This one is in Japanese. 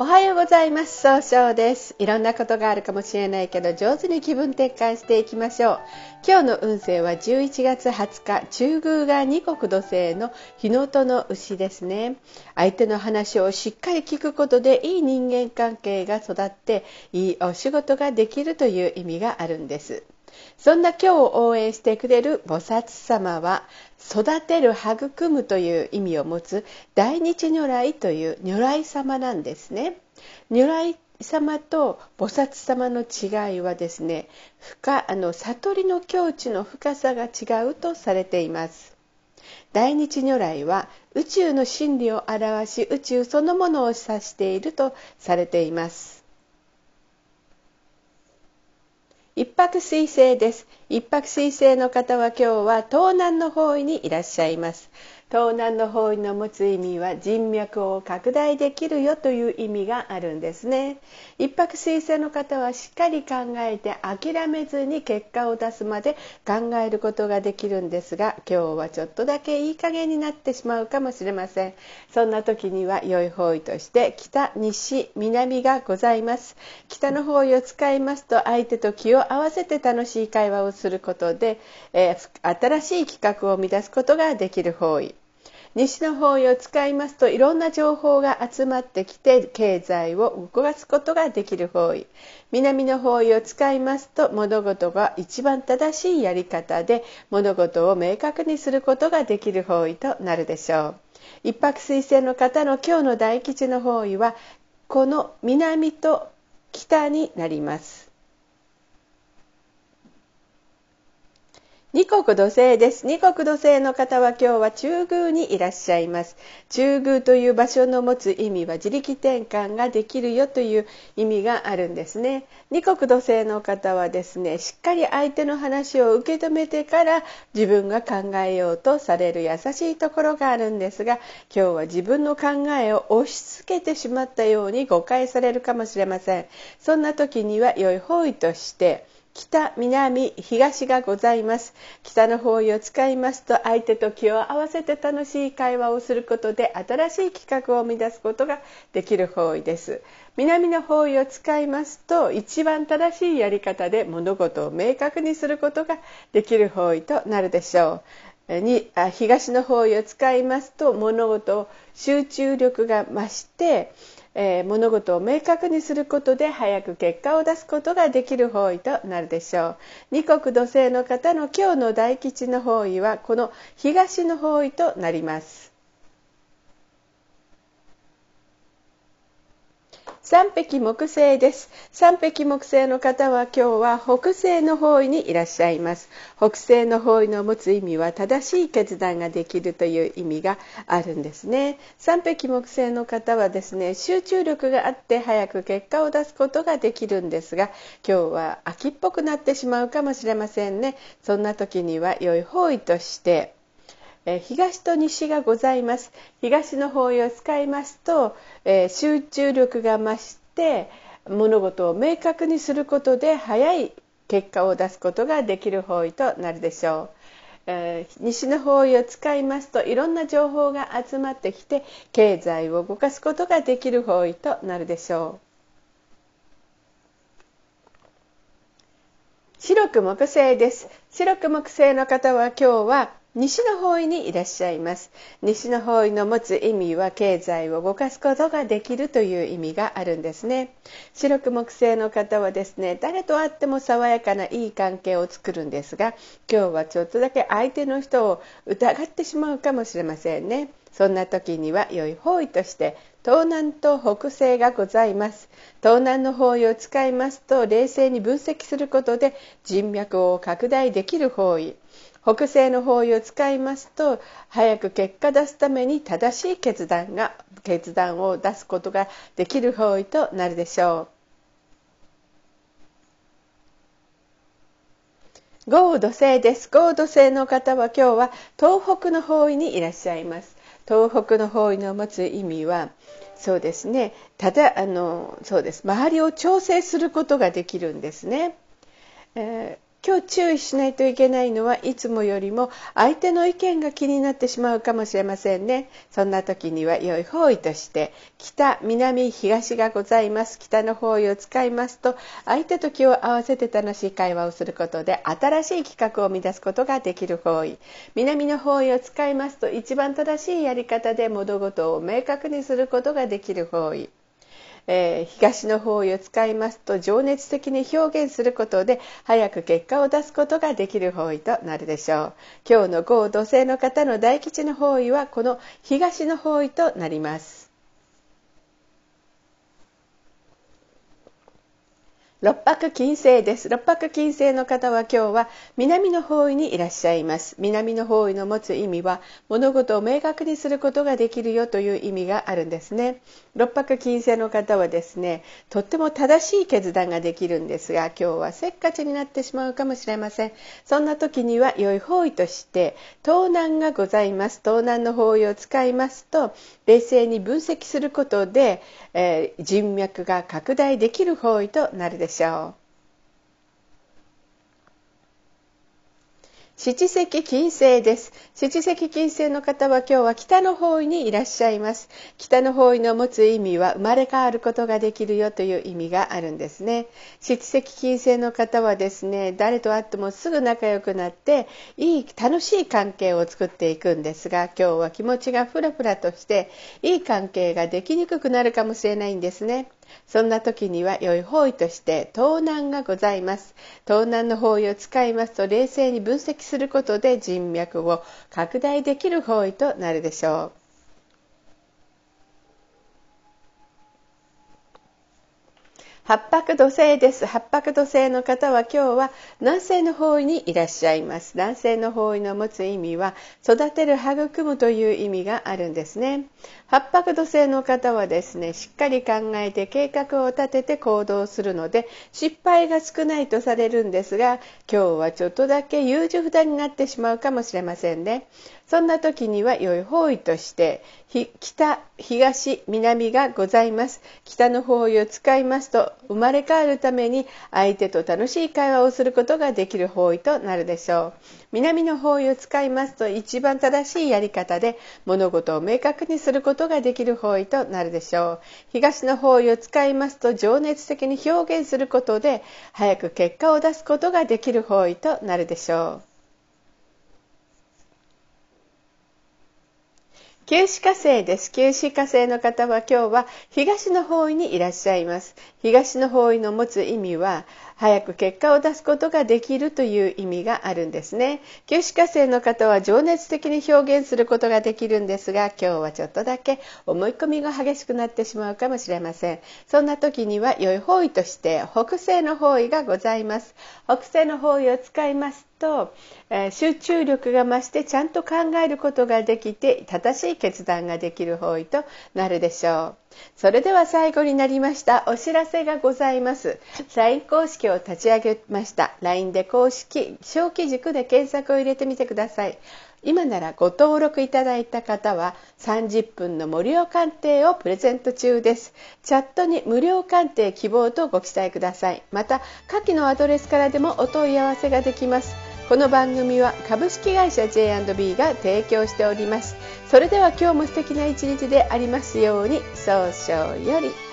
おはようございます。総称です。いろんなことがあるかもしれないけど上手に気分転換していきましょう。今日の運勢は11月20日中宮が二国土星の日のとの牛ですね。相手の話をしっかり聞くことでいい人間関係が育っていいお仕事ができるという意味があるんです。そんな今日を応援してくれる菩薩様は育てる育むという意味を持つ大日如来という如来様なんですね。如来様と菩薩様の違いはですね深あの悟りの境地の深さが違うとされています大日如来は宇宙の真理を表し宇宙そのものを指しているとされています一泊水星です。一泊水星の方は今日は東南の方位にいらっしゃいます。東南の方位の持つ意味は人脈を拡大できるよという意味があるんですね。一泊水星の方はしっかり考えて諦めずに結果を出すまで考えることができるんですが今日はちょっとだけいい加減になってしまうかもしれません。そんな時には良い方位として北西南がございます。北の方位を使いますと相手と気を合わせて楽しい会話をすることで、えー、新しい企画を生み出すことができる方位。西の方位を使いますといろんな情報が集まってきて経済を動かすことができる方位。南の方位を使いますと物事が一番正しいやり方で物事を明確にすることができる方位となるでしょう。一泊水星の方の今日の大吉の方位はこの南と北になります。二国土星です。二国土星の方は今日は中宮にいらっしゃいます。中宮という場所の持つ意味は自力転換ができるよという意味があるんですね。二国土星の方はですね、しっかり相手の話を受け止めてから自分が考えようとされる優しいところがあるんですが、今日は自分の考えを押し付けてしまったように誤解されるかもしれません。そんな時には良い方位として、北南東がございます。北の方位を使いますと相手と気を合わせて楽しい会話をすることで新しい企画を生み出すことができる方位です。南の方位を使いますと一番正しいやり方で物事を明確にすることができる方位となるでしょう。に東の方位を使いますと物事を集中力が増してえー、物事を明確にすることで早く結果を出すことができる方位となるでしょう。二国土星の方の今日の大吉の方位はこの東の方位となります。三匹木星です。三匹木星の方は今日は北西の方位にいらっしゃいます。北西の方位の持つ意味は正しい決断ができるという意味があるんですね。三匹木星の方はですね集中力があって早く結果を出すことができるんですが今日は秋っぽくなってしまうかもしれませんね。そんな時には良い方位としてえ東と西がございます東の方位を使いますと、え集中力が増して物事を明確にすることで早い結果を出すことができる方位となるでしょう。えー、西の方位を使いますといろんな情報が集まってきて経済を動かすことができる方位となるでしょう。白く木星です。白く木星の方は今日は西の方位にいらっしゃいます。西の方位の持つ意味は経済を動かすことができるという意味があるんですね。白く木星の方はですね誰と会っても爽やかないい関係を作るんですが今日はちょっとだけ相手の人を疑ってしまうかもしれませんね。そんな時には良い方位として東南と北西がございます。東南の方位を使いますと冷静に分析することで人脈を拡大できる方位。北西の方位を使いますと早く結果出すために正しい決断が決断を出すことができる方位となるでしょう。豪土星です。豪土星の方は今日は東北の方位にいらっしゃいます。東北の方位の持つ意味はそうですねただあのそうです周りを調整することができるんですね。えー今日注意しないといけないのはいつもよりも相手の意見が気になってしまうかもしれませんね。そんな時には良い方位として北南東がございます。北の方位を使いますと相手と気を合わせて楽しい会話をすることで新しい企画を生み出すことができる方位。南の方位を使いますと一番正しいやり方で物事を明確にすることができる方位。えー、東の方位を使います。と情熱的に表現することで早く結果を出すことができる方位となるでしょう。今日の豪土星の方の大吉の方位はこの東の方位となります。六白金星です。六白金星の方は今日は南の方位にいらっしゃいます。南の方位の持つ意味は物事を明確にすることができるよという意味があるんですね。六白金星の方はですねとっても正しい決断ができるんですが今日はせっかちになってしまうかもしれません。そんな時には良い方位として東南がございます。東南の方位を使いますと冷静に分析することで、えー、人脈が拡大できる方位となるでしょう。七石金星です。七石金星の方は今日は北の方位にいらっしゃいます。北の方位の持つ意味は生まれ変わることができるよという意味があるんですね。七石金星の方はですね、誰と会ってもすぐ仲良くなって、いい、楽しい関係を作っていくんですが、今日は気持ちがふらふらとして、いい関係ができにくくなるかもしれないんですね。そんな時には良い方位として盗難がございます。盗難の方位を使いますと冷静に分析することで人脈を拡大できる方位となるでしょう。八白土星です。八白土星の方は今日は南西の方位にいらっしゃいます。南西の方位の持つ意味は育てる、育むという意味があるんですね。八白土星の方はですね、しっかり考えて計画を立てて行動するので失敗が少ないとされるんですが、今日はちょっとだけ優柔不断になってしまうかもしれませんね。そんな時には良い方位として北、東、南がございます。北の方位を使いますと生まれ変わるために相手と楽しい会話をすることができる方位となるでしょう。南の方位を使いますと一番正しいやり方で物事を明確にすることができる方位となるでしょう。東の方位を使いますと情熱的に表現することで早く結果を出すことができる方位となるでしょう。九死火星です。九死火星の方は今日は東の方位にいらっしゃいます。東の方位の持つ意味は早く結果を出すことができるという意味があるんですね。九死火星の方は情熱的に表現することができるんですが、今日はちょっとだけ思い込みが激しくなってしまうかもしれません。そんな時には良い方位として北西の方位がございます。北西の方位を使いますと、えー、集中力が増してちゃんと考えることができて正しい決断ができる方位となるでしょう。それでは最後になりましたお知らせがございます。LINE 公式を立ち上げました。LINE で公式小規軸で検索を入れてみてください。今ならご登録いただいた方は30分の無料鑑定をプレゼント中です。チャットに無料鑑定希望とご記載ください。また下記のアドレスからでもお問い合わせができます。この番組は株式会社 J&B が提供しております。それでは今日も素敵な一日でありますように早々より。